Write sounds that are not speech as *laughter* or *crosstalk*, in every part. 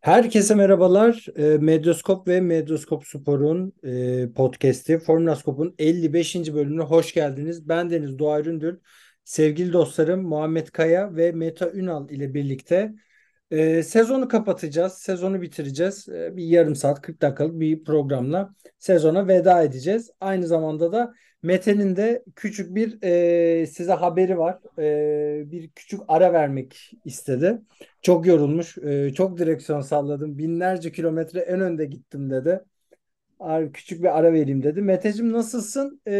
Herkese merhabalar. E, Medyoskop ve Medyoskop Spor'un e, podcast'i Formula Scope'un 55. bölümüne hoş geldiniz. Ben Deniz Doğa Üründül. Sevgili dostlarım Muhammed Kaya ve Meta Ünal ile birlikte e, sezonu kapatacağız. Sezonu bitireceğiz. E, bir yarım saat 40 dakikalık bir programla sezona veda edeceğiz. Aynı zamanda da Mete'nin de küçük bir size haberi var. Bir küçük ara vermek istedi. Çok yorulmuş. E, çok direksiyon salladım. Binlerce kilometre en önde gittim dedi. Abi küçük bir ara vereyim dedi. Meteciğim nasılsın? E,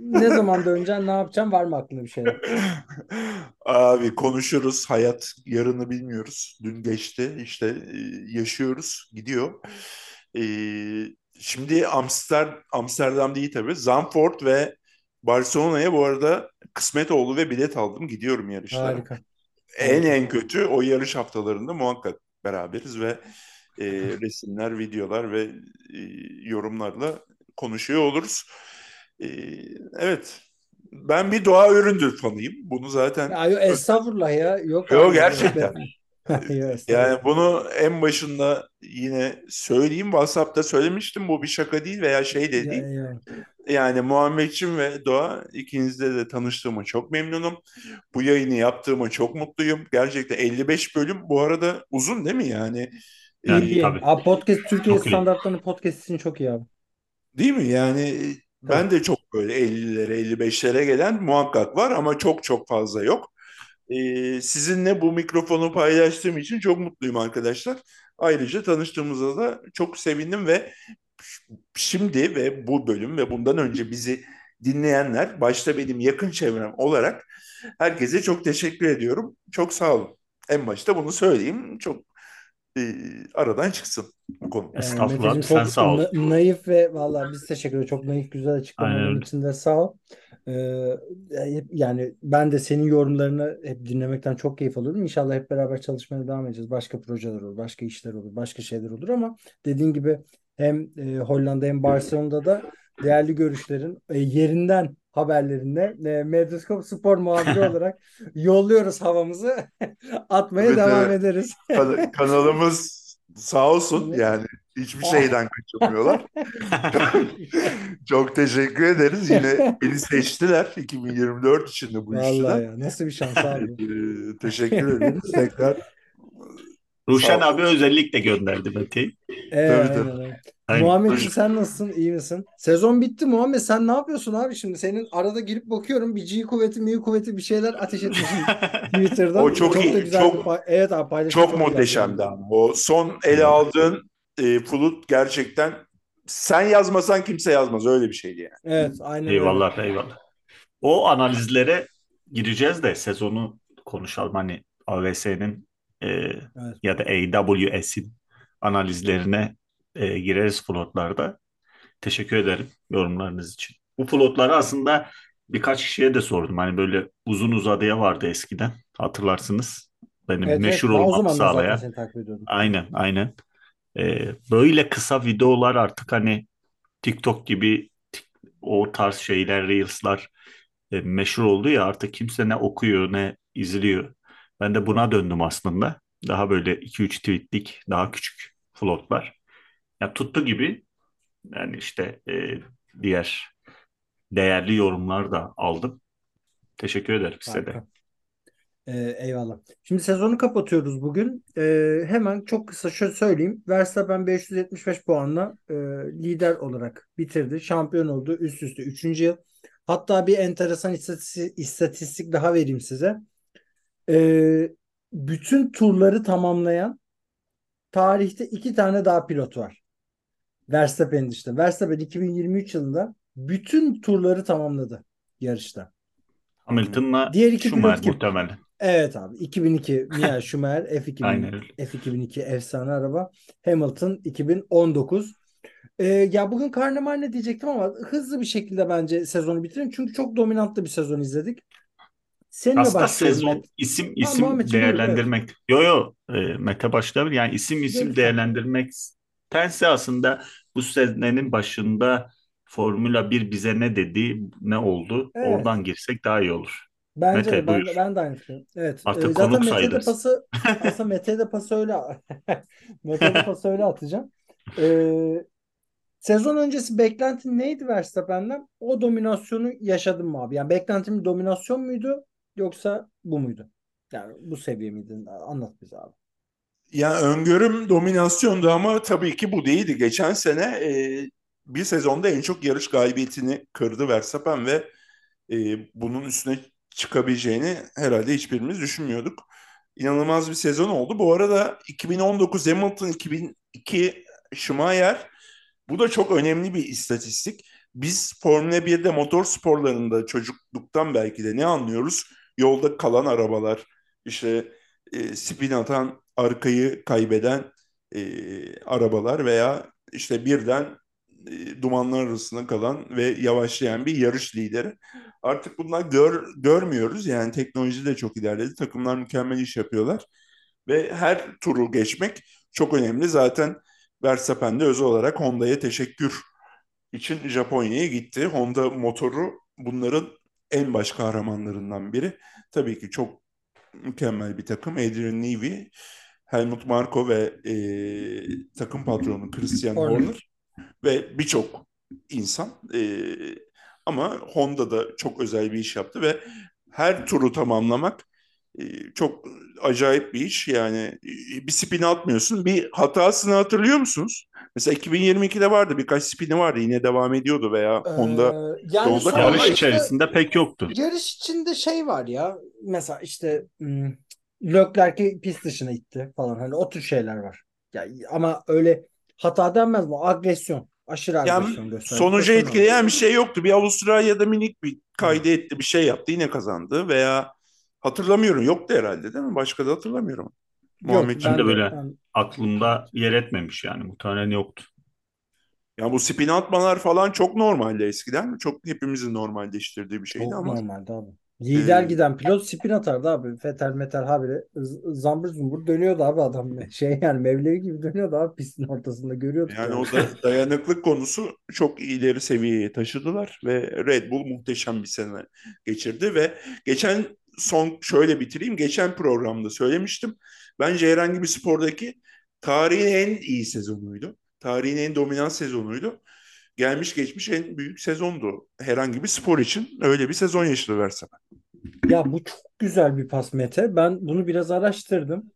ne zaman *laughs* döneceksin? Ne yapacaksın? Var mı aklında bir şeyler? *laughs* Abi konuşuruz. Hayat yarını bilmiyoruz. Dün geçti. İşte e, yaşıyoruz. Gidiyor. Ee, şimdi Amster, Amsterdam değil tabii. Zandvoort ve Barcelona'ya bu arada kısmet oldu ve bilet aldım. Gidiyorum yarışlara. Harika. En en kötü o yarış haftalarında muhakkak beraberiz ve e, *laughs* resimler, videolar ve e, yorumlarla konuşuyor oluruz. E, evet. Ben bir doğa üründür fanıyım. Bunu zaten Ya, yok, estağfurullah ya. Yok Yok, gerçekten. Estağfurullah. *laughs* Yani bunu en başında yine söyleyeyim. WhatsApp'ta söylemiştim. Bu bir şaka değil veya şey de değil. Ya, ya. Yani Muhammedçim ve Doğa ikinizle de tanıştığıma çok memnunum. Bu yayını yaptığıma çok mutluyum. Gerçekten 55 bölüm bu arada uzun değil mi yani? Yani İyi. tabii. Abi podcast Türkiye Çok standartlarının podcast için çok iyi abi. Değil mi? Yani ben de çok böyle 50'lere 55'lere gelen muhakkak var ama çok çok fazla yok. Ee, sizinle bu mikrofonu paylaştığım için çok mutluyum arkadaşlar. Ayrıca tanıştığımızda da çok sevindim ve şimdi ve bu bölüm ve bundan önce bizi dinleyenler, başta benim yakın çevrem olarak herkese çok teşekkür ediyorum. Çok sağ olun. En başta bunu söyleyeyim. Çok e, aradan çıksın bu konu. Ee, Estağfurullah, sen sağ ol. na- naif ve vallahi biz teşekkür ederiz. Çok naif güzel açıklamaların için de sağ ol. Ee, yani ben de senin yorumlarını hep dinlemekten çok keyif alıyorum. İnşallah hep beraber çalışmaya devam edeceğiz. Başka projeler olur, başka işler olur, başka şeyler olur ama dediğin gibi hem e, Hollanda hem Barcelona'da da değerli görüşlerin e, yerinden haberlerine e, Medyaskop Spor muhabiri *laughs* olarak yolluyoruz havamızı. *laughs* Atmaya Evet, devam evet. ederiz. Kan- kanalımız sağ olsun yani hiçbir şeyden kaçırmıyorlar. *laughs* *laughs* Çok teşekkür ederiz. Yine beni seçtiler 2024 içinde bu Vallahi işten. ya nasıl bir şans abi. *laughs* Ee, teşekkür ederiz tekrar. Ruşen abi özellikle gönderdi Mete'yi. Ee, Tabii, tabii. aynen öyle. Aynen. Muhammedciğim sen nasılsın? İyi misin? Sezon bitti Muhammed. Sen ne yapıyorsun abi şimdi? Senin arada girip bakıyorum bir G kuvveti, M kuvveti bir şeyler ateş etmişsin *laughs* Twitter'dan. O çok iyi, da güzel çok- bir pa- evet abi paylaşım Çok güzel. muhteşemdi ama. O son ele aldığın e, Flut gerçekten sen yazmasan kimse yazmaz. Öyle bir şeydi yani. Evet aynen öyle. Eyvallah eyvallah. O analizlere gireceğiz de sezonu konuşalım. Hani AVS'nin e, ya da AWS'in analizlerine e, gireriz flotlarda. Teşekkür ederim yorumlarınız için. Bu flotları aslında birkaç kişiye de sordum. Hani böyle uzun uzadıya vardı eskiden. Hatırlarsınız. Benim Evet, evet. meşhur o olmamı sağlayan. Aynen, aynen. Ee, böyle kısa videolar artık hani TikTok gibi o tarz şeyler, Reels'lar e, meşhur oldu ya artık kimse ne okuyor ne izliyor. Ben de buna döndüm aslında. Daha böyle 2-3 tweetlik, daha küçük vloglar. Ya tuttu gibi yani işte e, diğer değerli yorumlar da aldım. Teşekkür ederim size de. Ee, eyvallah. Şimdi sezonu kapatıyoruz bugün. Ee, hemen çok kısa şöyle söyleyeyim. Verstappen 575 puanla e, lider olarak bitirdi. Şampiyon oldu. Üst üste 3. yıl. Hatta bir enteresan istatistik daha vereyim size. Ee, bütün turları tamamlayan tarihte iki tane daha pilot var. Verstappen işte. Verstappen 2023 yılında bütün turları tamamladı yarışta. Hamilton'la Diğer iki Schumacher pilot muhtemelen. Evet abi 2002 Michael *laughs* Schumacher F2000 Aynen öyle. F2002 efsane araba Hamilton 2019 Ee, ya bugün karnemal ne diyecektim ama hızlı bir şekilde bence sezonu bitirelim. Çünkü çok dominantlı bir sezon izledik. Seninle Aslında sezon isim Ha, isim Muhammedciğim, buyur, evet. değerlendirmek. Yo yo e, Mete başlayabilir. Yani isim isim Lütfen. değerlendirmektense aslında bu senenin başında Formula 1 bize ne dedi, ne oldu? Evet. Oradan girsek daha iyi olur. Bence Mete de ben, buyur. ben de aynı fikrim. Evet. Artık e, zaten konuk Mete'de sayılırız. pası aslında Mete'de pası öyle *laughs* Mete'de *laughs* pası öyle atacağım. Ee, sezon öncesi beklentin neydi Verstappen'den? O dominasyonu yaşadın mı abi? Yani beklentin bir dominasyon muydu yoksa bu muydu? Yani bu seviye miydi? Anlat bize abi. Ya öngörüm dominasyondu ama tabii ki bu değildi. Geçen sene e, bir sezonda en çok yarış galibiyetini kırdı Verstappen ve e, bunun üstüne çıkabileceğini herhalde hiçbirimiz düşünmüyorduk. İnanılmaz bir sezon oldu. Bu arada 2019 Hamilton, 2002 Schumacher bu da çok önemli bir istatistik. Biz Formula 1'de motor sporlarında çocukluktan belki de ne anlıyoruz? Yolda kalan arabalar, işte e, spin atan, arkayı kaybeden e, arabalar veya işte birden e, dumanlar arasında kalan ve yavaşlayan bir yarış lideri. Artık bunlar gör, görmüyoruz. Yani teknoloji de çok ilerledi. Takımlar mükemmel iş yapıyorlar. Ve her turu geçmek çok önemli. Zaten Verstappen de özel olarak Honda'ya teşekkür için Japonya'ya gitti. Honda motoru bunların en baş kahramanlarından biri. Tabii ki çok mükemmel bir takım. Adrian Newey, Helmut Marko ve e, takım patronu Christian Horner. Ve birçok insan. E, ama Honda da çok özel bir iş yaptı ve her turu tamamlamak e, çok acayip bir iş. Yani e, bir spin atmıyorsun. Bir hatasını hatırlıyor musunuz? Mesela 2022'de vardı birkaç spini vardı yine devam ediyordu veya Honda Ee, yani sonra Yarış işte- içerisinde pek yoktu. Yarış içinde şey var ya mesela işte Leclerc'i pist dışına itti falan hani o tür şeyler var. Ya, ama öyle hata denmez mi? Agresyon. Aşırı Yani agresyon gösterdi. sonucu Göstermedi. etkileyen bir şey yoktu. Bir Avustralya'da minik bir kaydı etti, bir şey yaptı, yine kazandı veya hatırlamıyorum. Yoktu herhalde değil mi? Başka da hatırlamıyorum. Yok, Muhammedciğim. Ben de böyle. ben- Aklımda yer etmemiş yani. Muhtemelen yoktu. Ya bu spin atmalar falan çok normaldi eskiden. Çok hepimizin normalleştirdiği bir şeydi çok ama normaldi abi. Lider Ee, giden pilot spin atardı abi. Fetel metal habire zambır zumbur dönüyordu abi adam. *laughs* Şey yani Mevlevi gibi dönüyordu abi pistin ortasında görüyorduk. yani yani. o da *laughs* dayanıklık konusu çok ileri seviyeye taşıdılar ve Red Bull muhteşem bir sene geçirdi ve geçen son şöyle bitireyim. Geçen programda söylemiştim. Bence herhangi bir spordaki tarihin en iyi sezonuydu. Tarihin en dominant sezonuydu. Gelmiş geçmiş en büyük sezondu. Herhangi bir spor için öyle bir sezon yaşadı Verstappen. Ya bu çok güzel bir pas Mete. Ben bunu biraz araştırdım.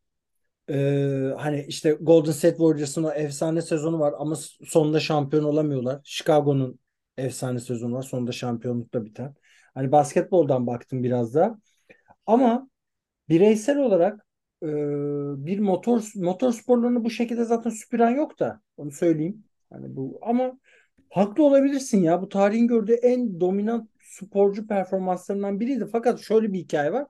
Ee, hani işte Golden State Warriors'ın efsane sezonu var ama sonunda şampiyon olamıyorlar. Chicago'nun efsane sezonu var. Sonunda şampiyonlukla biten. Hani basketboldan baktım biraz da. Ama bireysel olarak e, bir motor motor sporlarını bu şekilde zaten süpüren yok da onu söyleyeyim. Hani bu ama haklı olabilirsin ya. Bu tarihin gördüğü en dominant sporcu performanslarından biriydi. Fakat şöyle bir hikaye var.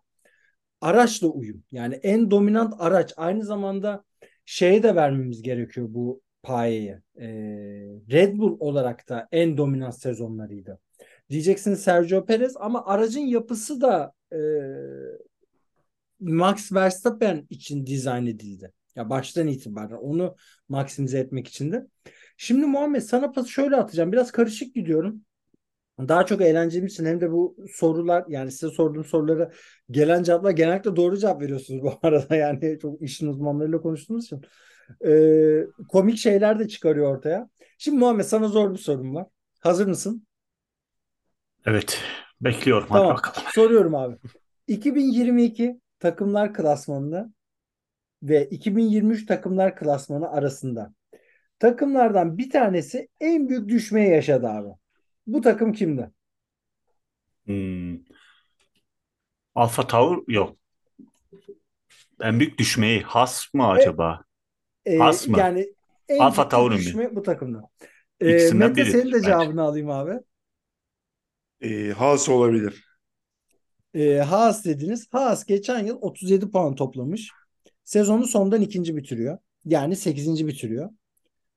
Araçla uyum. Yani en dominant araç. Aynı zamanda şeye de vermemiz gerekiyor bu payeyi. Ee, Red Bull olarak da en dominant sezonlarıydı. Diyeceksin Sergio Perez ama aracın yapısı da e, Max Verstappen için dizayn edildi. Ya baştan itibaren onu maksimize etmek için de. Şimdi Muhammed sana pası şöyle atacağım. Biraz karışık gidiyorum. Daha çok eğlenceli için hem de bu sorular yani size sorduğum sorulara gelen cevaplar genellikle doğru cevap veriyorsunuz *laughs* bu arada. Yani çok işin uzmanlarıyla konuştuğumuz için. Ee, komik şeyler de çıkarıyor ortaya. Şimdi Muhammed sana zor bir sorum var. Hazır mısın? Evet. Bekliyorum. Hadi Tamam. bakalım. Soruyorum abi. 2022 takımlar klasmanını ve 2023 takımlar klasmanı arasında takımlardan bir tanesi en büyük düşmeyi yaşadı abi. Bu takım kimdi? Hmm. Alfa Taur yok. En büyük düşmeyi Has mı acaba? Ee, Has mı? yani en Alfa Tauri mi? düşme bu takımda. İkisinden Mete biri senin de bence. cevabını alayım abi. E, Haas olabilir. Ee, Haas dediniz. Haas geçen yıl 37 puan toplamış. Sezonu sondan ikinci bitiriyor. Yani 8. bitiriyor.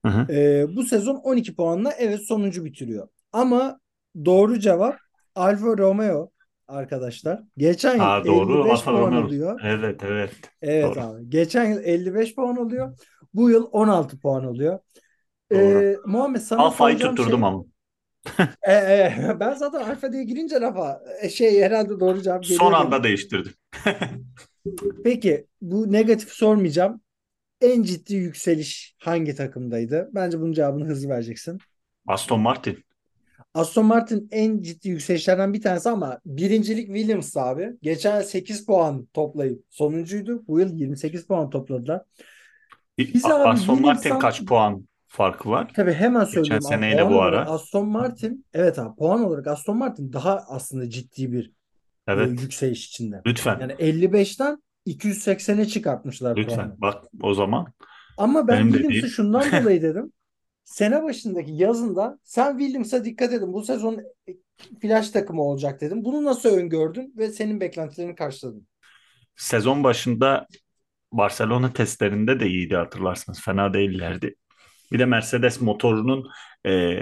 Hı hı. Ee, bu sezon 12 puanla evet sonuncu bitiriyor. Ama doğru cevap Alfa Romeo arkadaşlar. Geçen yıl Ha doğru 55 Alfa puan Romeo. alıyor. Evet evet. Evet Doğru. abi. Geçen yıl 55 puan alıyor. Bu yıl 16 puan alıyor. Ee. Muhammed sana Alfa'yı tutturdum şey. ama. E, e, *laughs* ben zaten alfa diye girince lafa e, şey herhalde doğru cevap geliyor Son anda değiştirdim. *laughs* Peki bu negatif sormayacağım. En ciddi yükseliş hangi takımdaydı? Bence bunun cevabını hızlı vereceksin. Aston Martin. Aston Martin en ciddi yükselişlerden bir tanesi ama birincilik Williams abi. Geçen yıl 8 puan toplayıp sonuncuydu. Bu yıl 28 puan topladılar. Biz abi Aston Martin kaç puan farkı var? tabii hemen Geçen söyleyeyim abi. seneyle bu ara. Aston Martin evet abi puan olarak Aston Martin daha aslında ciddi bir e, Evet. yükseliş içinde. Lütfen. Yani 55'ten 280'e çıkartmışlar puanı. Lütfen. Bak o zaman Ama ben Williams'ı dediğim- şundan *laughs* dolayı dedim. Sene başındaki yazında sen Williams'a dikkat edin. Bu sezon flash takımı olacak dedim. Bunu nasıl öngördün ve senin beklentilerini karşıladın? sezon başında Barcelona testlerinde de iyiydi hatırlarsınız. Fena değillerdi. Bir de Mercedes motorunun e,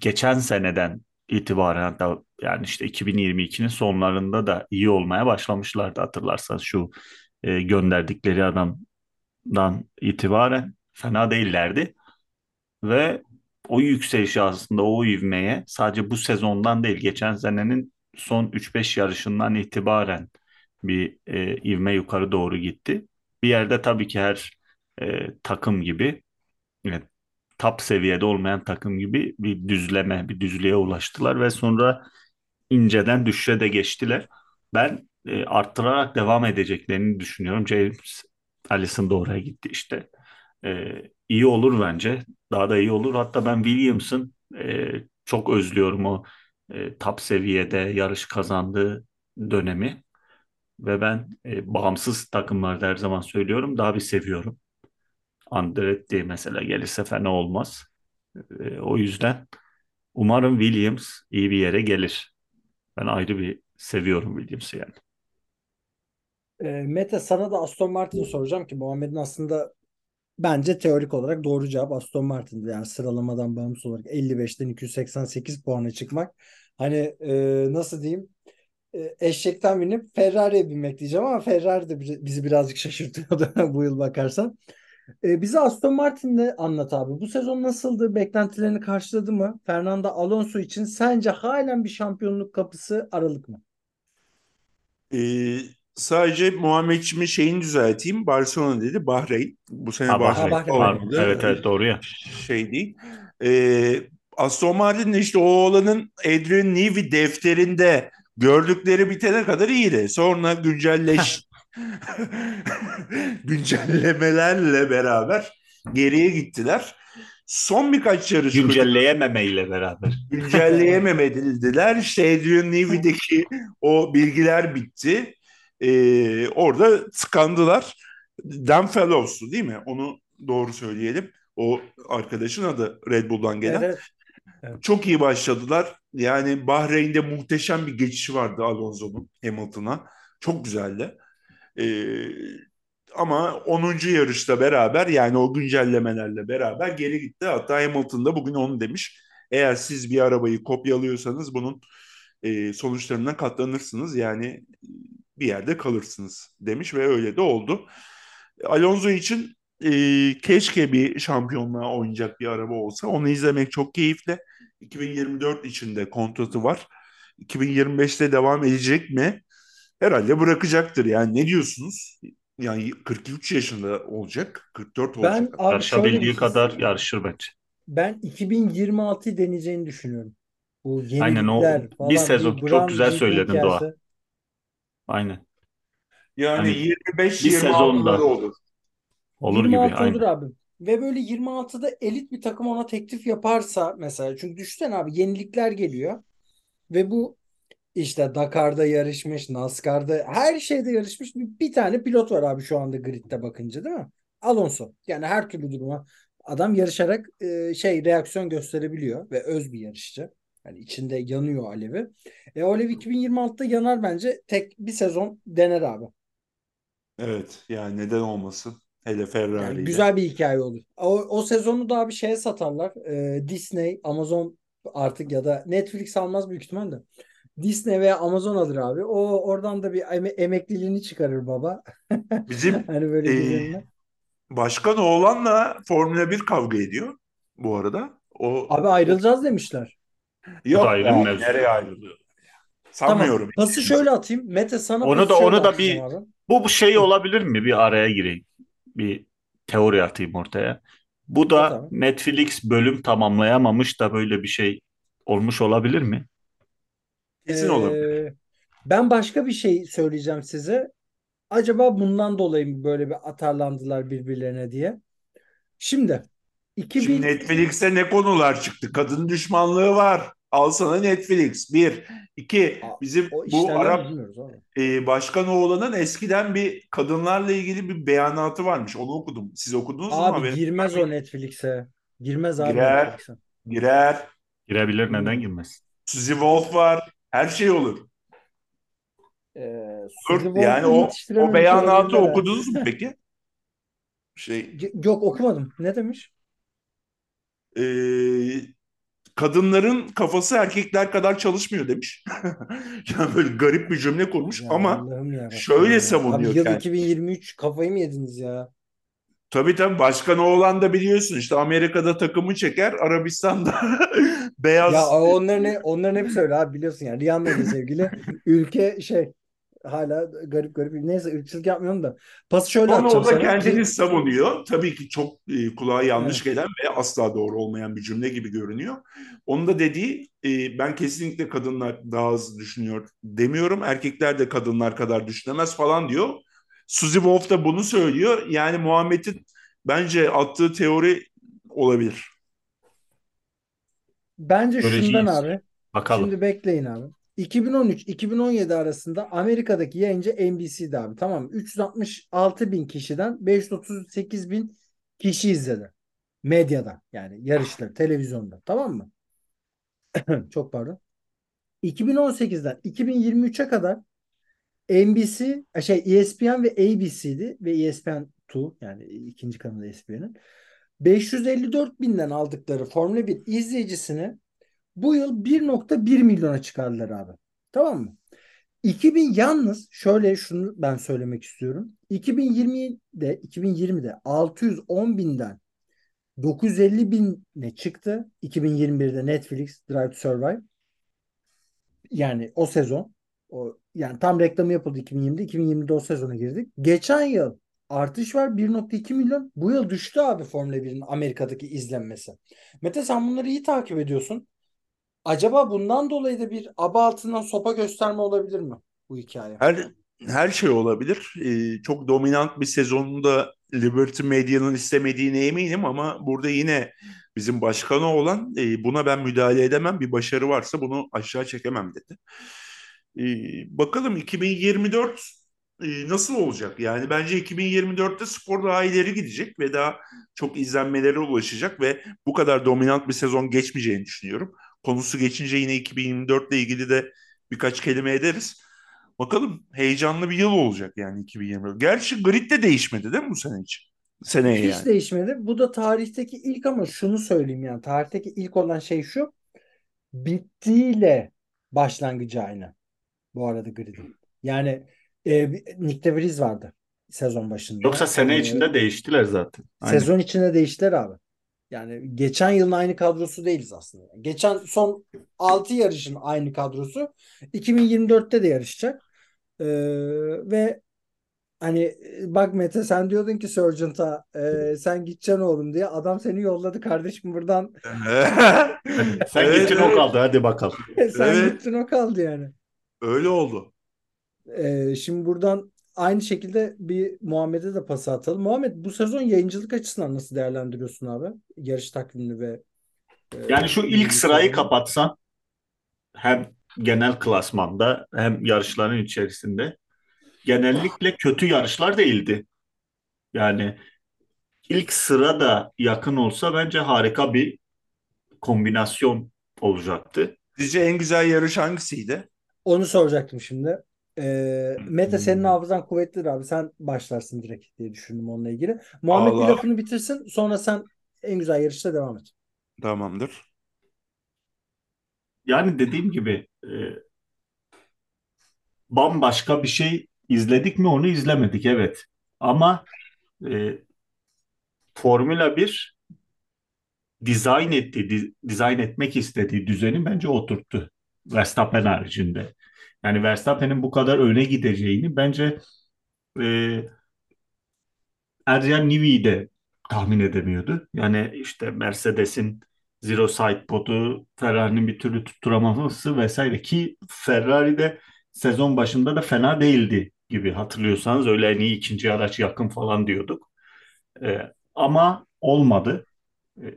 geçen seneden itibaren hatta yani işte 2022'nin sonlarında da iyi olmaya başlamışlardı hatırlarsanız şu e, gönderdikleri adamdan itibaren fena değillerdi ve o yükselişi aslında o ivmeye sadece bu sezondan değil geçen senenin son 3-5 yarışından itibaren bir e, ivme yukarı doğru gitti. Bir yerde tabii ki her e, takım gibi top seviyede olmayan takım gibi bir düzleme, bir düzlüğe ulaştılar ve sonra inceden düşüşe de geçtiler. Ben e, arttırarak devam edeceklerini düşünüyorum. James Allison da oraya gitti işte. E, iyi olur bence. Daha da iyi olur. Hatta ben Williams'ın e, çok özlüyorum o e, top seviyede yarış kazandığı dönemi. Ve ben e, bağımsız takımlarda her zaman söylüyorum daha bir seviyorum. Andretti mesela gelirse fena olmaz. E, o yüzden umarım Williams iyi bir yere gelir. Ben ayrı bir seviyorum Williams'ı yani. E, Mete sana da Aston Martin soracağım ki Muhammed'in aslında bence teorik olarak doğru cevap Aston Martin'di. Yani sıralamadan bağımsız olarak 55'ten 288 puana çıkmak. Hani e, nasıl diyeyim? E, eşekten binip Ferrari'ye binmek diyeceğim ama Ferrari de bizi birazcık şaşırtıyordu *laughs* bu yıl bakarsan. E, bize Aston Martin'de anlat abi. Bu sezon nasıldı? Beklentilerini karşıladı mı? Fernando Alonso için sence halen bir şampiyonluk kapısı aralık mı? Ee, sadece Muhammedciğimin şeyini düzelteyim. Barcelona dedi Bahreyn. Bu sene Ha, Bahreyn, Bahreyn. Olmadı. Evet evet doğru ya. Şey değil. Ee, Aston Martin'in işte o oğlanın Adrian Newey defterinde gördükleri bitene kadar iyiydi. Sonra güncelleş *laughs* *laughs* güncellemelerle beraber geriye gittiler. Son birkaç yarış Güncelleyememeyle beraber. *laughs* *laughs* güncelleyememediler. İşte Adrian Newey'deki o bilgiler bitti. Ee, orada tıkandılar. Dan Fellows'tu değil mi? Onu doğru söyleyelim. O arkadaşın adı Red Bull'dan gelen. Evet, evet. Çok iyi başladılar. Yani Bahreyn'de muhteşem bir geçişi vardı Alonso'nun Hamilton'a. Çok güzeldi. Ee, ama 10. yarışta beraber yani o güncellemelerle beraber geri gitti. Hatta Hamilton da bugün onu demiş. Eğer siz bir arabayı kopyalıyorsanız bunun e, sonuçlarından katlanırsınız. Yani bir yerde kalırsınız demiş ve öyle de oldu. Alonso için e, keşke bir şampiyonluğa oynayacak bir araba olsa. Onu izlemek çok keyifli. 2024 içinde kontratı var. 2025'te devam edecek mi? Herhalde bırakacaktır. Yani ne diyorsunuz? Yani 43 yaşında olacak. 44 olacak. Ben bir Yarışabildiği kadar yarışır bence. Ben 2026'yı deneyeceğini düşünüyorum. Bu Aynen o yenilikler bir falan sezon bir çok güzel söyledin Doğa. Aynen. Yani Hani 25 bir 26'ları sezonda olur. olur gibi 26 olur aynen. abi. Ve böyle 26'da elit bir takım ona teklif yaparsa mesela çünkü düşünsene abi yenilikler geliyor ve bu işte Dakar'da yarışmış, NASCAR'da her şeyde yarışmış bir, bir tane pilot var abi şu anda gridde bakınca değil mi? Alonso. Yani her türlü duruma adam yarışarak e, şey reaksiyon gösterebiliyor ve öz bir yarışçı. Yani içinde yanıyor alevi. E alev 2026'da yanar bence. Tek bir sezon dener abi. Evet yani neden olmasın. Hele Ferrari Yani ile. güzel bir hikaye olur. O, o sezonu da bir şeye satarlar. Ee, Disney, Amazon artık ya da Netflix almaz büyük ihtimalle. Disney veya Amazon alır abi. O oradan da bir eme- emekliliğini çıkarır baba. *laughs* Bizim Hani böyle güzeline. başkan oğlanla Formula 1 kavga ediyor bu arada. O Abi ayrılacağız demişler. yok da ayrı ya, mevzu. nereye ayrılıyor? Tamam. Sanmıyorum. Pası şöyle atayım. Mete sana Onu da- onu da bir- abi. Bu, bu şey olabilir mi? Bir araya gireyim. Bir teori atayım ortaya. Bu da Tamam. Netflix bölüm tamamlayamamış da böyle bir şey olmuş olabilir mi? Kesin Ee, olabilir. Ben başka bir şey söyleyeceğim size. Acaba bundan dolayı mı böyle bir atarlandılar birbirlerine diye. Şimdi 2000 Şimdi Netflix'te ne konular çıktı? Kadın düşmanlığı var. Al sana Netflix. Bir. iki bizim bu Arap bilmiyoruz abi. e, başkan oğlanın eskiden bir kadınlarla ilgili bir beyanatı varmış. Onu okudum. Siz okudunuz mu? Abi girmez o Netflix'e. Girmez abi Girer. Netflix'e. Girer. Girebilir neden girmez? Suzy Wolf var. Her şey olur. Ee, Yani o, o beyanatı okudunuz mu peki? Şey Yok okumadım. Ne demiş? e, kadınların kafası erkekler kadar çalışmıyor demiş. *laughs* yani böyle garip bir cümle kurmuş Ya ama şöyle ya. savunuyor Abi yıl kendini. 2023 kafayı mı yediniz ya? Tabii tabii başkan oğlan da biliyorsun işte Amerika'da takımı çeker Arabistan'da *laughs* beyaz Ya onların ne, onların hepsi öyle abi biliyorsun yani. Rihanna ile sevgili *laughs* ülke şey hala garip garip. Neyse ırkçılık yapmıyorum da. Pası şöyle Ama o da kendini savunuyor. Tabii ki çok e, kulağa yanlış Evet. gelen ve asla doğru olmayan bir cümle gibi görünüyor. Onun da dediği e, ben kesinlikle kadınlar daha hızlı düşünüyor demiyorum. Erkekler de kadınlar kadar düşünemez falan diyor. Suzy Wolf da bunu söylüyor. Yani Muhammed'in bence attığı teori olabilir. Bence Göreceğiz. şundan abi. Bakalım. Şimdi bekleyin abi. 2013-2017 arasında Amerika'daki yayıncı NBC'di abi. Tamam mı? 366 bin kişiden 538 bin kişi izledi. Medyada yani yarışları televizyonda. Tamam mı? *clears throat* Çok pardon. 2018'den 2023'e kadar NBC şey ESPN ve ABC'di ve E ESPN2 yani ikinci kanalı ESPN'in 554 binden aldıkları Formula 1 izleyicisini bu yıl 1.1 milyona çıkardılar abi. Tamam mı? 2000 yalnız şöyle şunu ben söylemek istiyorum. 2020'de 2020'de 610 binden 950 bine çıktı. 2021'de Netflix Drive to Survive. Yani o sezon o yani tam reklamı yapıldı 2020'de. 2020'de o sezona girdik. Geçen yıl artış var 1.2 milyon. Bu yıl düştü abi Formula 1'in Amerika'daki izlenmesi. Mete sen bunları iyi takip ediyorsun. Acaba bundan dolayı da bir aba altından sopa gösterme olabilir mi bu hikaye? Her her şey olabilir. Ee, çok dominant bir sezonunda Liberty Media'nın istemediğine eminim ama burada yine bizim başkanı olan e, buna ben müdahale edemem. Bir başarı varsa bunu aşağı çekemem dedi. Ee, bakalım 2024 e, nasıl olacak? Yani bence 2024'te spor daha ileri gidecek ve daha çok izlenmelere ulaşacak ve bu kadar dominant bir sezon geçmeyeceğini düşünüyorum. Konusu geçince yine 2024 ile ilgili de birkaç kelime ederiz. Bakalım heyecanlı bir yıl olacak yani 2024. Gerçi grid de değişmedi değil mi bu sene için? Seneye Hiç yani. değişmedi. Bu da tarihteki ilk ama şunu söyleyeyim yani tarihteki ilk olan şey şu. Bittiğiyle başlangıcı aynı. Bu arada gridin. Yani e, Nick de Vries vardı sezon başında. Yoksa sene E, içinde değiştiler zaten. Aynen. Sezon içinde değiştiler abi. Yani geçen yılın aynı kadrosu değiliz aslında. Geçen son 6 yarışın aynı kadrosu. 2024'te de yarışacak. Ee, ve hani e, bak Mete sen diyordun ki Sargent'a e, sen gideceksin oğlum diye. Adam seni yolladı kardeşim buradan. *laughs* Sen Evet, gittin o evet. kaldı hadi bakalım. *laughs* sen Evet. gittin o kaldı yani. Öyle oldu. Ee, şimdi buradan aynı şekilde bir Muhammed'e de pas atalım. Muhammed bu sezon yayıncılık açısından nasıl değerlendiriyorsun abi? Yarış takvimini ve e, Yani şu ilk sırayı sezonu. kapatsan hem genel klasmanda hem yarışların içerisinde genellikle kötü yarışlar değildi. Yani ilk sıra da yakın olsa bence harika bir kombinasyon olacaktı. Sizce en güzel yarış hangisiydi? Onu soracaktım şimdi. Ee, Mete senin hafızan kuvvetlidir abi. Sen başlarsın direkt diye düşündüm onunla ilgili. Muhammed bir lafını bitirsin. Sonra sen en güzel yarışta devam et. Tamamdır. Yani dediğim gibi e, bambaşka bir şey izledik mi onu izlemedik evet. Ama e, Formula 1 dizayn ettiği, di- dizayn etmek istediği düzeni bence oturttu. Verstappen haricinde. Yani Verstappen'in bu kadar öne gideceğini bence e, Adrian Newey de tahmin edemiyordu. Yani işte Mercedes'in Zero Side podu, Ferrari'nin bir türlü tutturamaması vesaire ki Ferrari de sezon başında da fena değildi gibi hatırlıyorsanız öyle en iyi ikinci araç yakın falan diyorduk. Ee, ama olmadı. Ee,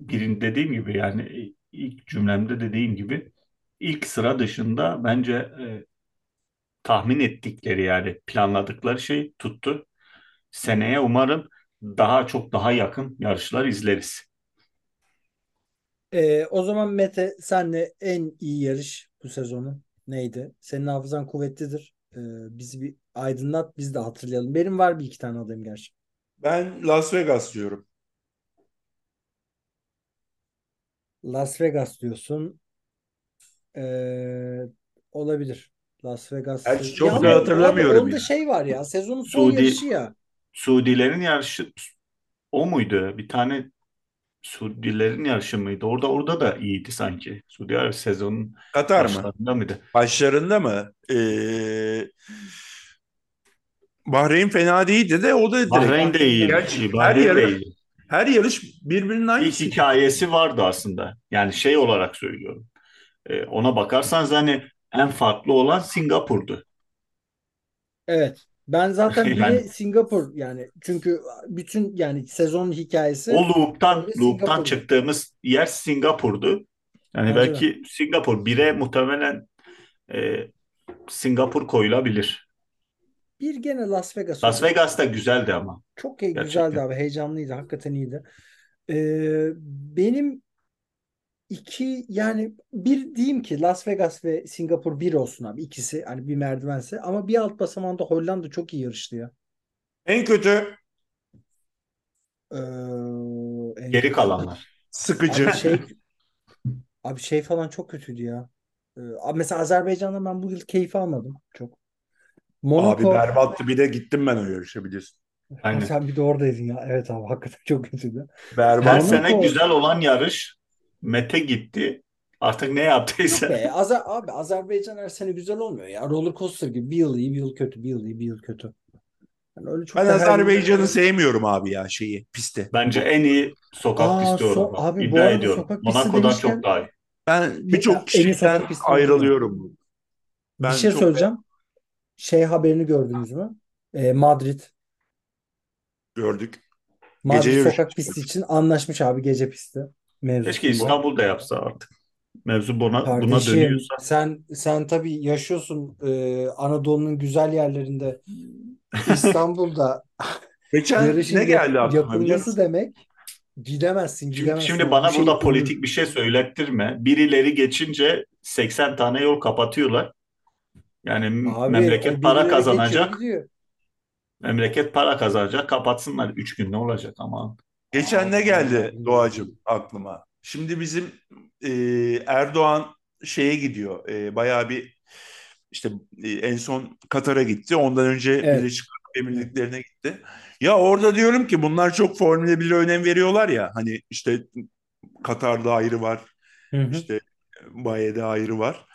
birin dediğim gibi yani ilk cümlemde dediğim gibi ilk sıra dışında bence e, tahmin ettikleri yani planladıkları şey tuttu. Seneye umarım daha çok daha yakın yarışlar izleriz. Ee, o zaman Mete senle en iyi yarış bu sezonu neydi? Senin hafızan kuvvetlidir. Ee, bizi bir aydınlat biz de hatırlayalım. Benim var bir iki tane adayım gerçi. Ben Las Vegas diyorum. Las Vegas diyorsun. Ee, olabilir. Las Vegas. Gerçi çok Ya da hatırlamıyorum Onda ya. şey var ya. Sezonun son Suudi- yarışı ya. Suudilerin yarışı o muydu? Bir tane Suudilerin yarışı mıydı? Orada orada da iyiydi sanki. Suudi Arabistan sezonun Katar mı? başlarında mıydı? Başlarında mı? Ee, Bahreyn fena değildi de o da direkt. Bahreyn de iyi. Gerçi her de yarış, iyi. her yarış birbirinin İlk hikayesi vardı aslında. Yani şey olarak söylüyorum. Ee, ona bakarsanız hani en farklı olan Singapur'du. Evet. Ben zaten bile *laughs* Yani- Singapur yani çünkü bütün yani sezonun hikayesi O loop'tan loop'tan çıktığımız yer Singapur'du. Yani Bence belki Singapur 1'e muhtemelen e, Singapur koyulabilir. bir gene Las Vegas Las oldu. Vegas da güzeldi ama. Çok iyi, güzeldi abi. Heyecanlıydı. Hakikaten iyiydi. Ee, benim iki yani bir diyeyim ki Las Vegas ve Singapur bir olsun abi. İkisi hani bir merdivense ama bir alt basamanda Hollanda çok iyi yarıştı ya. En kötü Ee, en Geri kötü- kalanlar. sıkıcı. Abi şey abi şey falan çok kötüydü ya. Ee, abi mesela Azerbaycan'da ben bu yıl keyif almadım çok. Abi Monaco berbattı. Bir de gittim ben o yarışa bilirsin. Ha, Aynen. sen bir de oradaydın ya. Evet abi hakikaten çok kötüydü. Her Berbat. Monaco- sene güzel olan yarış Mete gitti. Artık ne yaptıysa. Be, Azer abi Azerbaycan her sene güzel olmuyor ya. Roller coaster gibi bir yıl iyi bir yıl kötü bir yıl iyi bir yıl kötü. Yani öyle çok Ben Azerbaycan'ı sevmiyorum abi ya şeyi pisti. Bence en iyi sokak Aa, pisti so- orada. abi bu İddia arada ediyorum. sokak Monaco'dan demişken- çok daha iyi. Ben birçok kişiden ayrılıyorum. Ben bir şey çok- söyleyeceğim. Şey haberini gördünüz mü? Ee, Madrid. gördük. Madrid Gece sokak pisti için anlaşmış abi gece pisti. Mevzusunda. Keşke İstanbul'da yapsa artık. Mevzu buna, buna Kardeşim dönüyorsa. sen sen tabii yaşıyorsun e, Anadolu'nun güzel yerlerinde. İstanbul'da *laughs* Geçen yarışın ne yap- geldi aklıma biliyor yapılması demek gidemezsin gidemezsin. şimdi bana Bu şey burada politik bir şey söylettirme. Birileri geçince 80 tane yol kapatıyorlar. Yani Abi, memleket o para kazanacak. Memleket para kazanacak. Kapatsınlar. 3 gün ne olacak ama. Geçen ne geldi. Doğacığım aklıma? Şimdi bizim e, Erdoğan şeye gidiyor. E, bayağı bir işte e, en son Katar'a gitti. Ondan önce Evet. Birleşik Arap Emirlikleri'ne gitti. Ya orada diyorum ki bunlar çok Formula 1'e önem veriyorlar ya. Hani işte Katar'da ayrı var. Hı hı. İşte Baye'de ayrı var.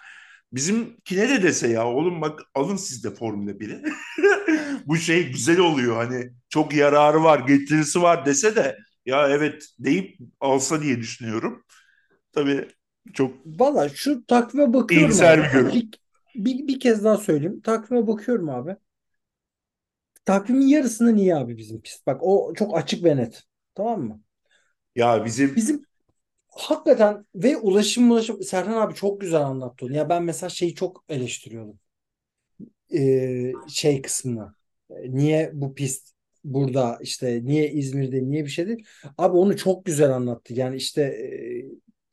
Bizimkine de dese ya oğlum bak alın siz de Formula 1'i. *laughs* Bu şey güzel oluyor hani çok yararı var getirisi var dese de ya evet deyip alsa diye düşünüyorum. Tabii çok Valla şu takvime bakıyorum İyimser bir görüş. Bir, bir, bir kez daha söyleyeyim. Takvime bakıyorum abi. Takvimin yarısından iyi abi bizim pist. Bak o çok açık ve net. Tamam mı? ya bizim Bizim hakikaten ve ulaşım ulaşım Serhan abi çok güzel anlattı onu. Ya ben mesela şeyi çok eleştiriyordum. Ee, şey kısmını. Niye bu pist burada işte niye İzmir'de niye bir şey değil. Abi onu çok güzel anlattı. Yani işte e,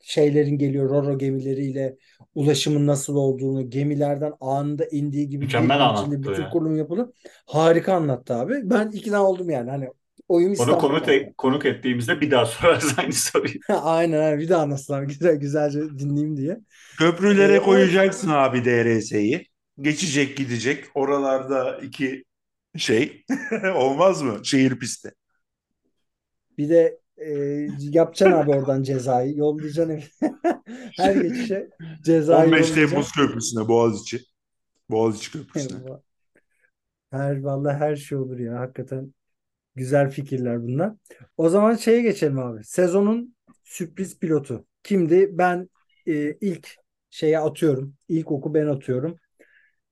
şeylerin geliyor Roro gemileriyle ulaşımın nasıl olduğunu, gemilerden anında indiği gibi Mükemmel anlattı bütün ya. kurulum yapılır. Harika anlattı abi. Ben ikna oldum yani. Hani oyum Onu konuk, konuk ettiğimizde bir daha sorarız *laughs* aynı soruyu. *laughs* Aynen aynen. Bir daha anlatsınlar. Güzel, güzelce dinleyeyim diye. Köprülere Ee, koyacaksın abi DRS'yi. Geçecek gidecek. Oralarda iki şey *laughs* olmaz mı? Şehir pisti. Bir de e, yapacaksın abi oradan cezayı. Yollayacaksın ev- *laughs* her geçişe cezayı 15 yollayacaksın. Temmuz Köprüsü'ne Boğaziçi. Boğaziçi Köprüsü'ne. Her vallahi her şey olur ya. Hakikaten güzel fikirler bunlar. O zaman şeye geçelim abi. Sezonun sürpriz pilotu. Kimdi? Ben e, ilk şeye atıyorum. İlk oku ben atıyorum.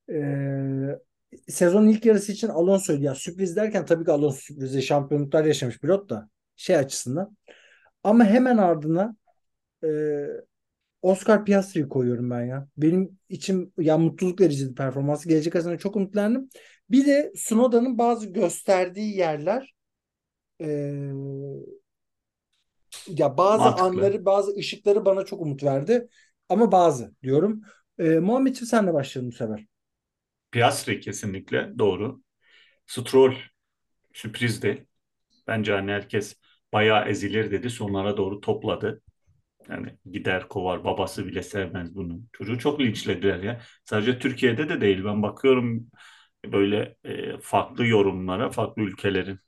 E, sezonun ilk yarısı için Alonso'ydu. Ya sürpriz derken tabii ki Alonso sürprizi şampiyonluklar yaşamış pilot da şey açısından. Ama hemen ardına e, Oscar Piastri'yi koyuyorum ben ya. Benim için ya mutluluk verici performansı. Gelecek sene çok umutlandım. Bir de Sunoda'nın bazı gösterdiği yerler e, ya bazı Mantıklı. anları, bazı ışıkları bana çok umut verdi. Ama bazı diyorum. E, Muhammedciğim senle başlayalım bu sefer. Piastri kesinlikle doğru. Stroll sürprizdi. Bence hani herkes bayağı ezilir dedi. Sonlara doğru topladı. Yani gider kovar babası bile sevmez bunu. Çocuğu çok linçlediler ya. Sadece Türkiye'de de değil. Ben bakıyorum böyle e, farklı yorumlara, farklı ülkelerin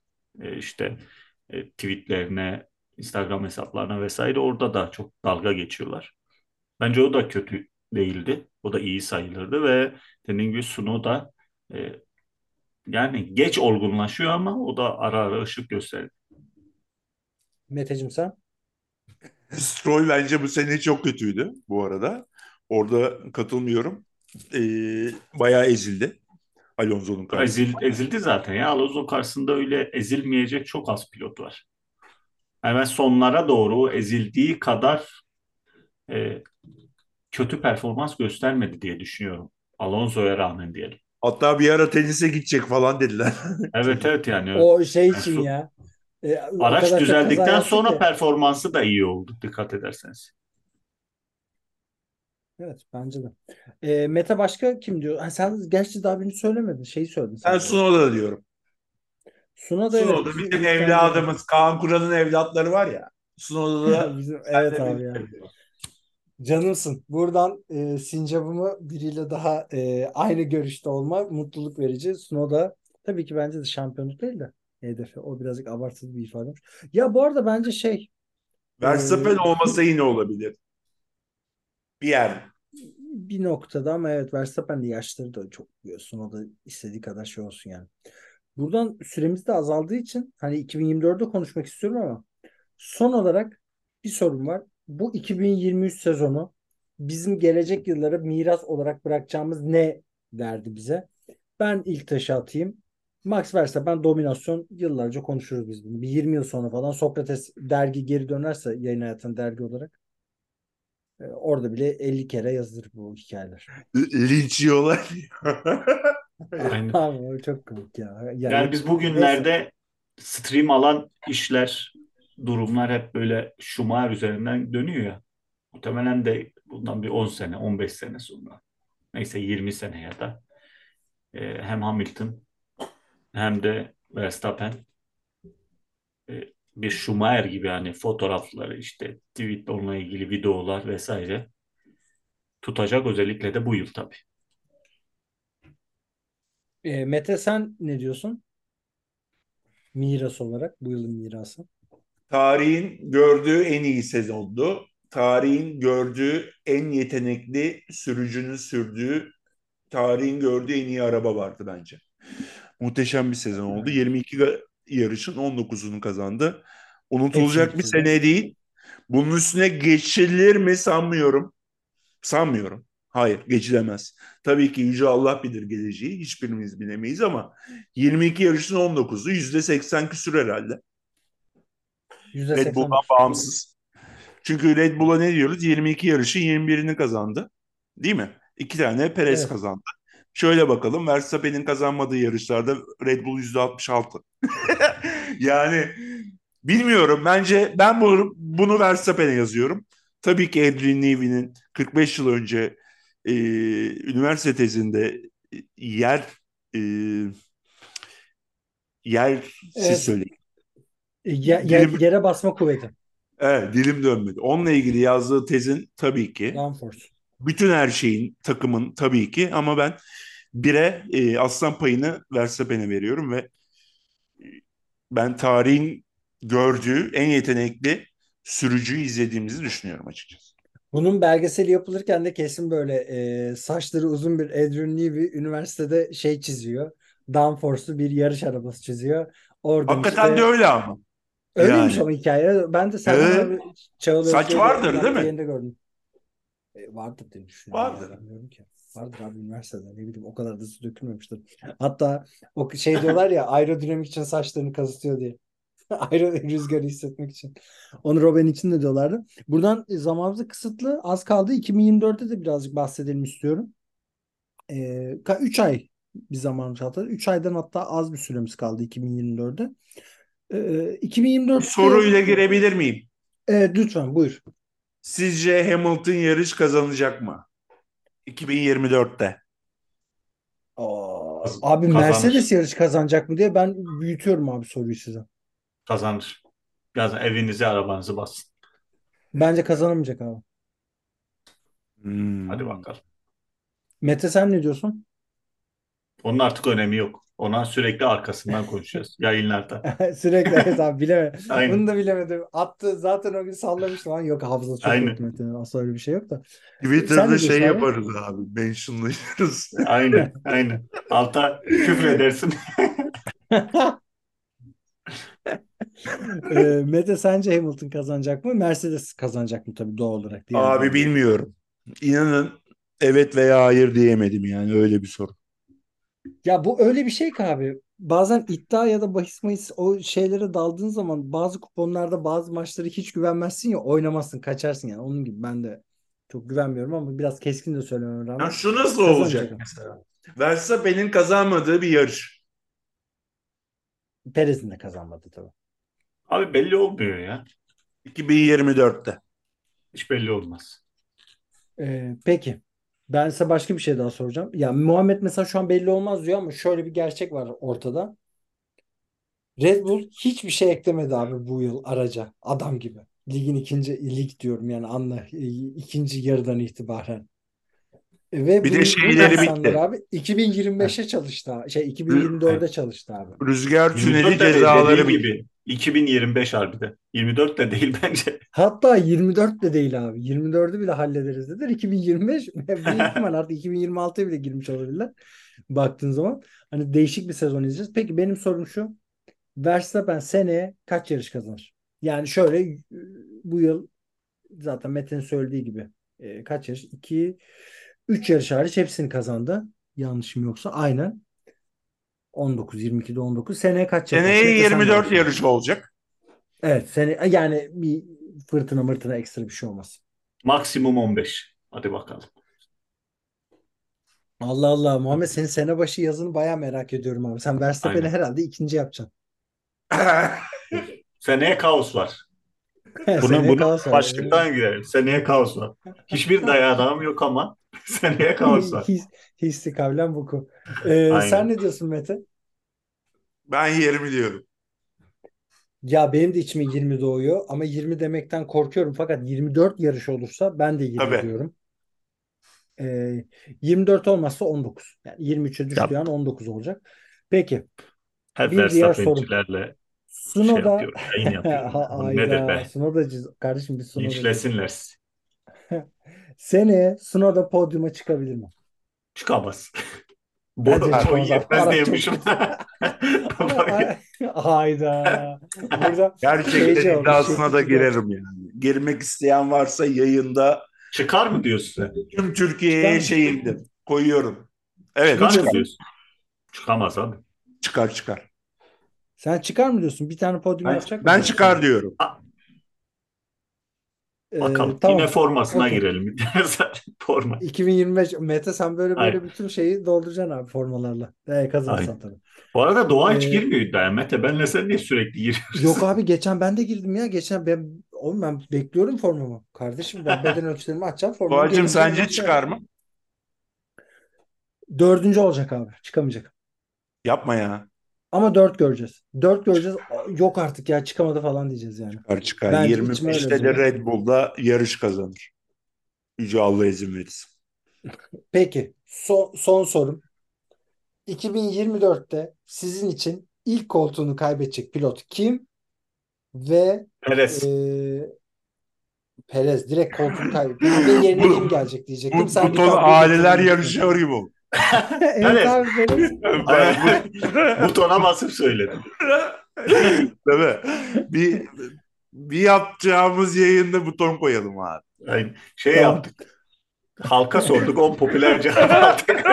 e, işte e, tweetlerine, Instagram hesaplarına vesaire orada da çok dalga geçiyorlar. Bence o da kötü değildi. O da iyi sayılırdı ve dediğim gibi Suno da e, yani geç olgunlaşıyor ama o da ara ara ışık gösterdi. Meteciğim sen? Stroll bence bu sene çok kötüydü bu arada. Orada katılmıyorum. Ee, bayağı ezildi. Alonso'nun karşısında. Ezil, ezildi zaten ya. Alonso karşısında öyle ezilmeyecek çok az pilot var. Hemen sonlara doğru ezildiği kadar e, kötü performans göstermedi diye düşünüyorum. Alonso'ya rağmen diyelim. Hatta bir ara tenise gidecek falan dediler. *laughs* Evet evet yani O şey Yani için ya. E, araç düzeldikten sonra ki. performansı da iyi oldu dikkat ederseniz. Evet bence de. E, Mete başka kim diyor? Ha, sen gerçi daha birini söylemedin. Şeyi söyledin Ben sen. Sunoda diyorum. Sunoda evet. Sunoda bizim evladımız. Kaan Kural'ın evlatları var ya. Sunoda da *laughs* Bizim, evet abi ya. Canımsın. Buradan e, sincabımı biriyle daha e, aynı görüşte olmak mutluluk verici. Sunoda tabii ki bence de şampiyonluk değil de hedefi. O birazcık abartılı bir ifade. Ya bu arada bence şey Verstappen Ee, olmasa yine olabilir. Bir yer. bir noktada ama evet Verstappen de yaşları da çok Sunoda istediği kadar şey olsun yani. Buradan süremiz de azaldığı için hani 2024'de konuşmak istiyorum ama son olarak bir sorum var. Bu 2023 sezonu bizim gelecek yıllara miras olarak bırakacağımız ne derdi bize? Ben ilk taşı atayım. Max Verstappen dominasyon yıllarca konuşuruz biz bunu. Bir 20 yıl sonra falan Sokrates dergi geri dönerse yayın hayatına dergi olarak e, orada bile 50 kere yazılır bu hikayeler. Linç yiyorlar. *laughs* Aynen. Abi o çok komik ya. Yani, Yani biz bugünlerde stream alan işler, durumlar hep böyle Schumacher üzerinden dönüyor ya. Muhtemelen de bundan bir 10 sene, 15 sene sonra. Neyse 20 sene ya da e, hem Hamilton hem de Verstappen e, bir Schumacher gibi hani fotoğrafları işte tweet onunla ilgili videolar vesaire tutacak özellikle de bu yıl tabii. E, Mete sen ne diyorsun? Miras olarak bu yılın mirası. Tarihin gördüğü en iyi sezondu. Tarihin gördüğü en yetenekli sürücünün sürdüğü, tarihin gördüğü en iyi araba vardı bence. Muhteşem bir sezon oldu. 22 ga- yarışın 19'unu kazandı. Unutulacak bir sene değil. Bunun üstüne geçilir mi sanmıyorum. Sanmıyorum. Hayır, geçilemez. Tabii ki Yüce Allah bilir geleceği. Hiçbirimiz bilemeyiz ama 22 yarışın 19'u %80 küsür herhalde. Red Bull'dan %89. bağımsız. Çünkü Red Bull'a ne diyoruz? 22 yarışın 21'ini kazandı. Değil mi? İki tane Perez Evet. kazandı. Şöyle bakalım. Verstappen'in kazanmadığı yarışlarda Red Bull %66. *laughs* yani bilmiyorum. Bence ben bunu, bunu Verstappen'e yazıyorum. Tabii ki Adrian Newey'nin 45 yıl önce e, üniversite tezinde yer e, yer Evet. söyleyin. Ye- Dilim- yere basma kuvveti. Evet, dilim dönmedi. Onunla ilgili yazdığı tezin tabii ki Downforce. bütün her şeyin takımın tabii ki ama ben bire e, aslan payını Verstappen'e veriyorum ve e, ben tarihin gördüğü en yetenekli sürücüyü izlediğimizi düşünüyorum açıkçası. Bunun belgeseli yapılırken de kesin böyle e, saçları uzun bir Adrian Newey üniversitede şey çiziyor. Downforce'lu bir yarış arabası çiziyor. Oradan Hakikaten işte de öyle ama. Öyleymiş yani. ama hikaye. Ben de Evet. abi Çağıl Saç vardır, değil mi? yerinde gördüm. E, vardır diye düşünüyorum. Vardır. ya, bilmiyorum ki. Vardır abi üniversitede ne bileyim o kadar da su dökülmemiştir. Hatta o şey diyorlar ya aerodinamik için saçlarını kazıtıyor diye. *laughs* Aero rüzgarı hissetmek için. Onu Robin için de diyorlardı. Buradan e, zamanımız kısıtlı. Az kaldı. 2024'te de birazcık bahsedelim istiyorum. Ee, 3 ay bir zamanımız kaldı. 3 aydan hatta az bir süremiz kaldı 2024'de. Ee, 2024'te Soruyla girebilir miyim? Evet lütfen buyur. Sizce Hamilton yarış kazanacak mı? 2024'te. Aa, abi kazanır. Mercedes yarış kazanacak mı diye ben büyütüyorum abi soruyu size. Kazanır. Biraz evinizi arabanızı basın. Bence kazanamayacak abi. Hmm. Hadi bakalım. Mete sen ne diyorsun? Onun artık önemi yok. Ona sürekli arkasından konuşacağız *laughs* yayınlarda. *laughs* Sürekli evet abi bilemedim. *laughs* Aynen. Bunu da bilemedim. Attı zaten o gün sallamıştım. Lan yok hafıza çok Aynen. Mete'nin. Asla öyle bir şey yok da. Twitter'da ne şey abi? yaparız abi. Mentionlayırız. Aynen, aynen. Alta küfredersin. Ee, Mete sence Hamilton kazanacak mı? Mercedes kazanacak mı tabii doğal olarak. diğer Abi bir- bilmiyorum. İnanın evet veya hayır diyemedim yani öyle bir soru. Ya bu öyle bir şey ki abi. Bazen iddia ya da bahis mahis o şeylere daldığın zaman bazı kuponlarda bazı maçları hiç güvenmezsin ya oynamazsın kaçarsın yani. Onun gibi ben de çok güvenmiyorum ama biraz keskin de söylemem rağmen. Ya şu nasıl olacak mesela? Verstappen'in kazanmadığı bir yarış. Perez'in de kazanmadı tabii. Abi belli olmuyor ya. 2024'te. Hiç belli olmaz. Ee, peki. Ben size başka bir şey daha soracağım. Ya Muhammed mesela şu an belli olmaz diyor ama şöyle bir gerçek var ortada. Red Bull hiçbir şey eklemedi abi bu yıl araca. Adam gibi. Ligin ikinci lig diyorum yani anla ikinci yarıdan itibaren. Ve Bir de bu- bu şeyleri bitti. abi 2025'e çalıştı. ha- Şey 2024'e çalıştı abi. Rüzgar 24 tüneli de cezaları bitti. gibi. 2025 harbiden. 24 de değil *laughs* bence. Hatta 24 de değil abi. 24'ü bile hallederiz dediler. 2025 *laughs* büyük *laughs* ihtimal artık 2026'ya bile girmiş olabilirler. Baktığın zaman hani değişik bir sezon izleyeceğiz. Peki benim sorum şu. Verstappen seneye kaç yarış kazanır? Yani şöyle bu yıl zaten Mete'nin söylediği gibi e, kaç yarış? 2 3 yarış hariç hepsini kazandı. Yanlışım yoksa aynen. 19 22'de 19. Seneye kaç yapar? Seneye Mete sen 24 de- yarış olacak. Evet, sene yani bir fırtına mırtına ekstra bir şey olmaz. Maksimum 15. Hadi bakalım. Allah Allah Muhammed senin sene başı yazını bayağı merak ediyorum abi. Sen Verstappen'i Aynen. herhalde ikinci yapacaksın. *laughs* Seneye kaos var. Bunu, *laughs* Seneye bunu kaos var. başlıktan girelim. Seneye kaos var. Hiçbir dayanağım yok ama *laughs* seneye var. His, hissi kavlen vuku. Ee, Aynen. sen ne diyorsun Mete? ben 20 diyorum. Ya benim de içime 20 doğuyor ama 20 demekten korkuyorum. Fakat 24 yarış olursa ben de 20 Tabii. diyorum. Ee, 24 olmazsa 19. Yani 23'e düştüğü Yap. an 19 olacak. Peki. Hep Bir diğer. Verstappen'cilerle şey Sunoda yapıyorum. Yayın yapıyorum. *laughs* Ha, Bu nedir be? Sunodacı. Kardeşim bir Sunodacı. Linçlesinler sizi. *laughs* Seneye Sunoda podyuma çıkabilir mi? Çıkamaz. *laughs* Boy çıkamaz. yetmez. Ay- *laughs* *laughs* Hayda. Burada Gerçekten olmuş, iddiasına da şekil girerim yani. Girmek isteyen varsa yayında Çıkar mı diyorsun? tüm Türkiye'ye Çıkar. şeyimdir. Koyuyorum. Evet Çıkar mı çıkar. diyorsun? Çıkamaz abi. Çıkar çıkar. sen çıkar mı diyorsun? Bir tane podyum Ben- yapacak Ben mısın? çıkar diyorum. Ee, Bakalım. tamam. Yine formasına Okey. girelim. *laughs* Forma. 2025 Mete sen böyle böyle Aynen. bütün şeyi dolduracaksın abi formalarla. Ee, kazanırsan tabii. Bu arada Doğa hiç Ee, girmiyor iddiaya. Mete benle sen niye sürekli giriyoruz? Yok *laughs* abi geçen ben de girdim ya. Geçen ben oğlum ben bekliyorum formamı. Kardeşim ben beden *laughs* ölçülerimi açacağım formamı Doğacığım sence çıkar mı? Dördüncü olacak abi. Çıkamayacak. Yapma ya. Ama dört göreceğiz. Dört göreceğiz. Yok artık ya çıkamadı falan diyeceğiz yani. Çıkar çıkar. Bence içime öyle 25'te de. Red Bull'da yarış kazanır. Yüce Allah izin verirsin. Peki son, son sorum. 2024'te sizin için ilk koltuğunu kaybedecek pilot kim? Ve Perez. e, Perez direkt koltuğunu kaybedecek. Ve yerine Bu- kim gelecek Bu, diyecektim. bu Sen ton Ricardo'yu aileler yarışıyor gibi oldu. Evet. Ben *laughs* butona *laughs* basıp söyledim. *laughs* Değil mi? Bir, bir yapacağımız yayında buton koyalım abi. Yani şey Tamam. yaptık. Halka sorduk 10 popüler cevap aldık.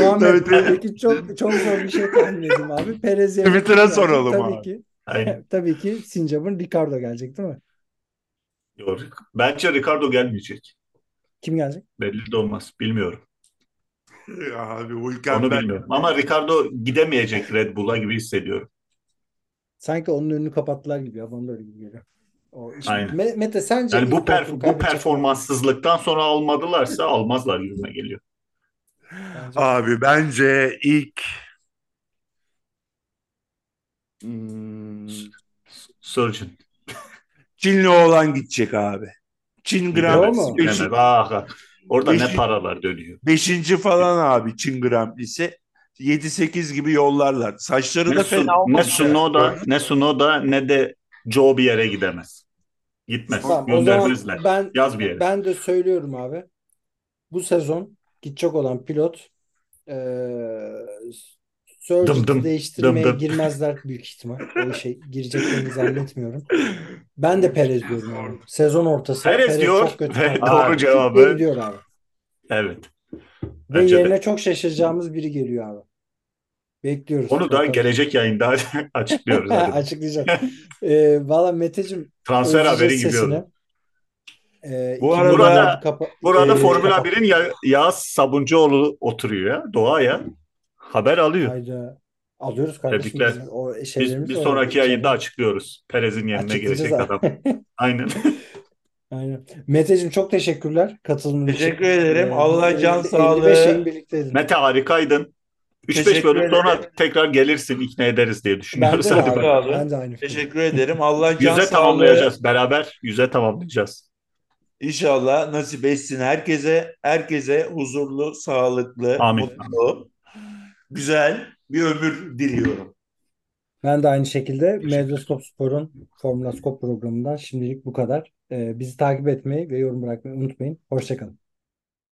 Muhammed Tabii, tabii. peki çok çok zor bir şey tahmin abi. Perez Twitter'a soralım Tabii abi. ki. Aynen. Tabii ki Sincap'ın Ricardo gelecek değil mi? Yok. Bence Ricardo gelmeyecek. Kim gelecek? Belli de olmaz. Bilmiyorum. *laughs* Abi Onu Hülkenberg. bilmiyorum. Ama Ricardo gidemeyecek Red Bull'a gibi hissediyorum. Sanki onun önünü kapattılar gibi ya. Bana da öyle gibi geliyor. O Aynen. Me- Mete sence Yani bu perf- bu performanssızlıktan sonra almadılarsa almazlar gibime geliyor. bence? Abi bence ilk hmm, Surgeon. Çinli oğlan gidecek abi. Çin Grand. Gidemez. Beşi- Ah, Orada ne Beşi- paralar dönüyor. Beşinci falan abi Çin Grand Prix'si. 7-8 gibi yollarlar. Saçları da Ne, Su- fena ne olmamış. Sunoda ne Sunoda ne de Joe bir yere gidemez. Gitmez. Tamam, Göndermezler. ben Yaz bir yere. ben de söylüyorum abi. Bu sezon gidecek olan pilot eee Dım dım, değiştirmeye dım dım. girmezler büyük ihtimal. O işe gireceklerini zannetmiyorum. *laughs* Ben de Perez diyorum abi. Sezon ortası. Perez diyor çok kötü ve *laughs* doğru Abi, cevabı- diyor abi. Evet. Ve Bence de. yerine çok şaşıracağımız biri geliyor abi. Bekliyoruz. Onu da gelecek yayında *laughs* açıklıyoruz. hadi. Açıklayacağız. Ee, Valla Meteciğim Transfer haberi gibi sesini. oldu. Ee, Bu 2024 arada- kapa- Burada ee, Formula kapa- 1'in ya, Yağız Sabuncuoğlu oturuyor ya. Doğa ya. Haber alıyor. Hayda. Alıyoruz kardeşim. Tebrikler. O Biz bir sonraki İçeride. yayında açıklıyoruz. Perez'in yerine gelecek abi. adam. *laughs* Aynen. *laughs* Aynen. Meteciğim çok teşekkürler katılımın için. Teşekkür ederim. Ee, Allah can 55 sağlığı. yayın birlikteydin. Mete harikaydın. 3-5 Teşekkür bölüm sonra tekrar gelirsin ikna ederiz diye düşünüyoruz. Bence de Hadi abi. Ben de aynı. Teşekkür ederim. Allah can Yüze sağlığı. tamamlayacağız. Beraber yüze tamamlayacağız. İnşallah nasip etsin herkese. Herkese huzurlu, sağlıklı, Amin. mutlu, güzel bir ömür diliyorum. Ben de aynı şekilde Medyaskop Spor'un Formula Skop programından şimdilik bu kadar. Ee, bizi takip etmeyi ve yorum bırakmayı unutmayın. Hoşçakalın.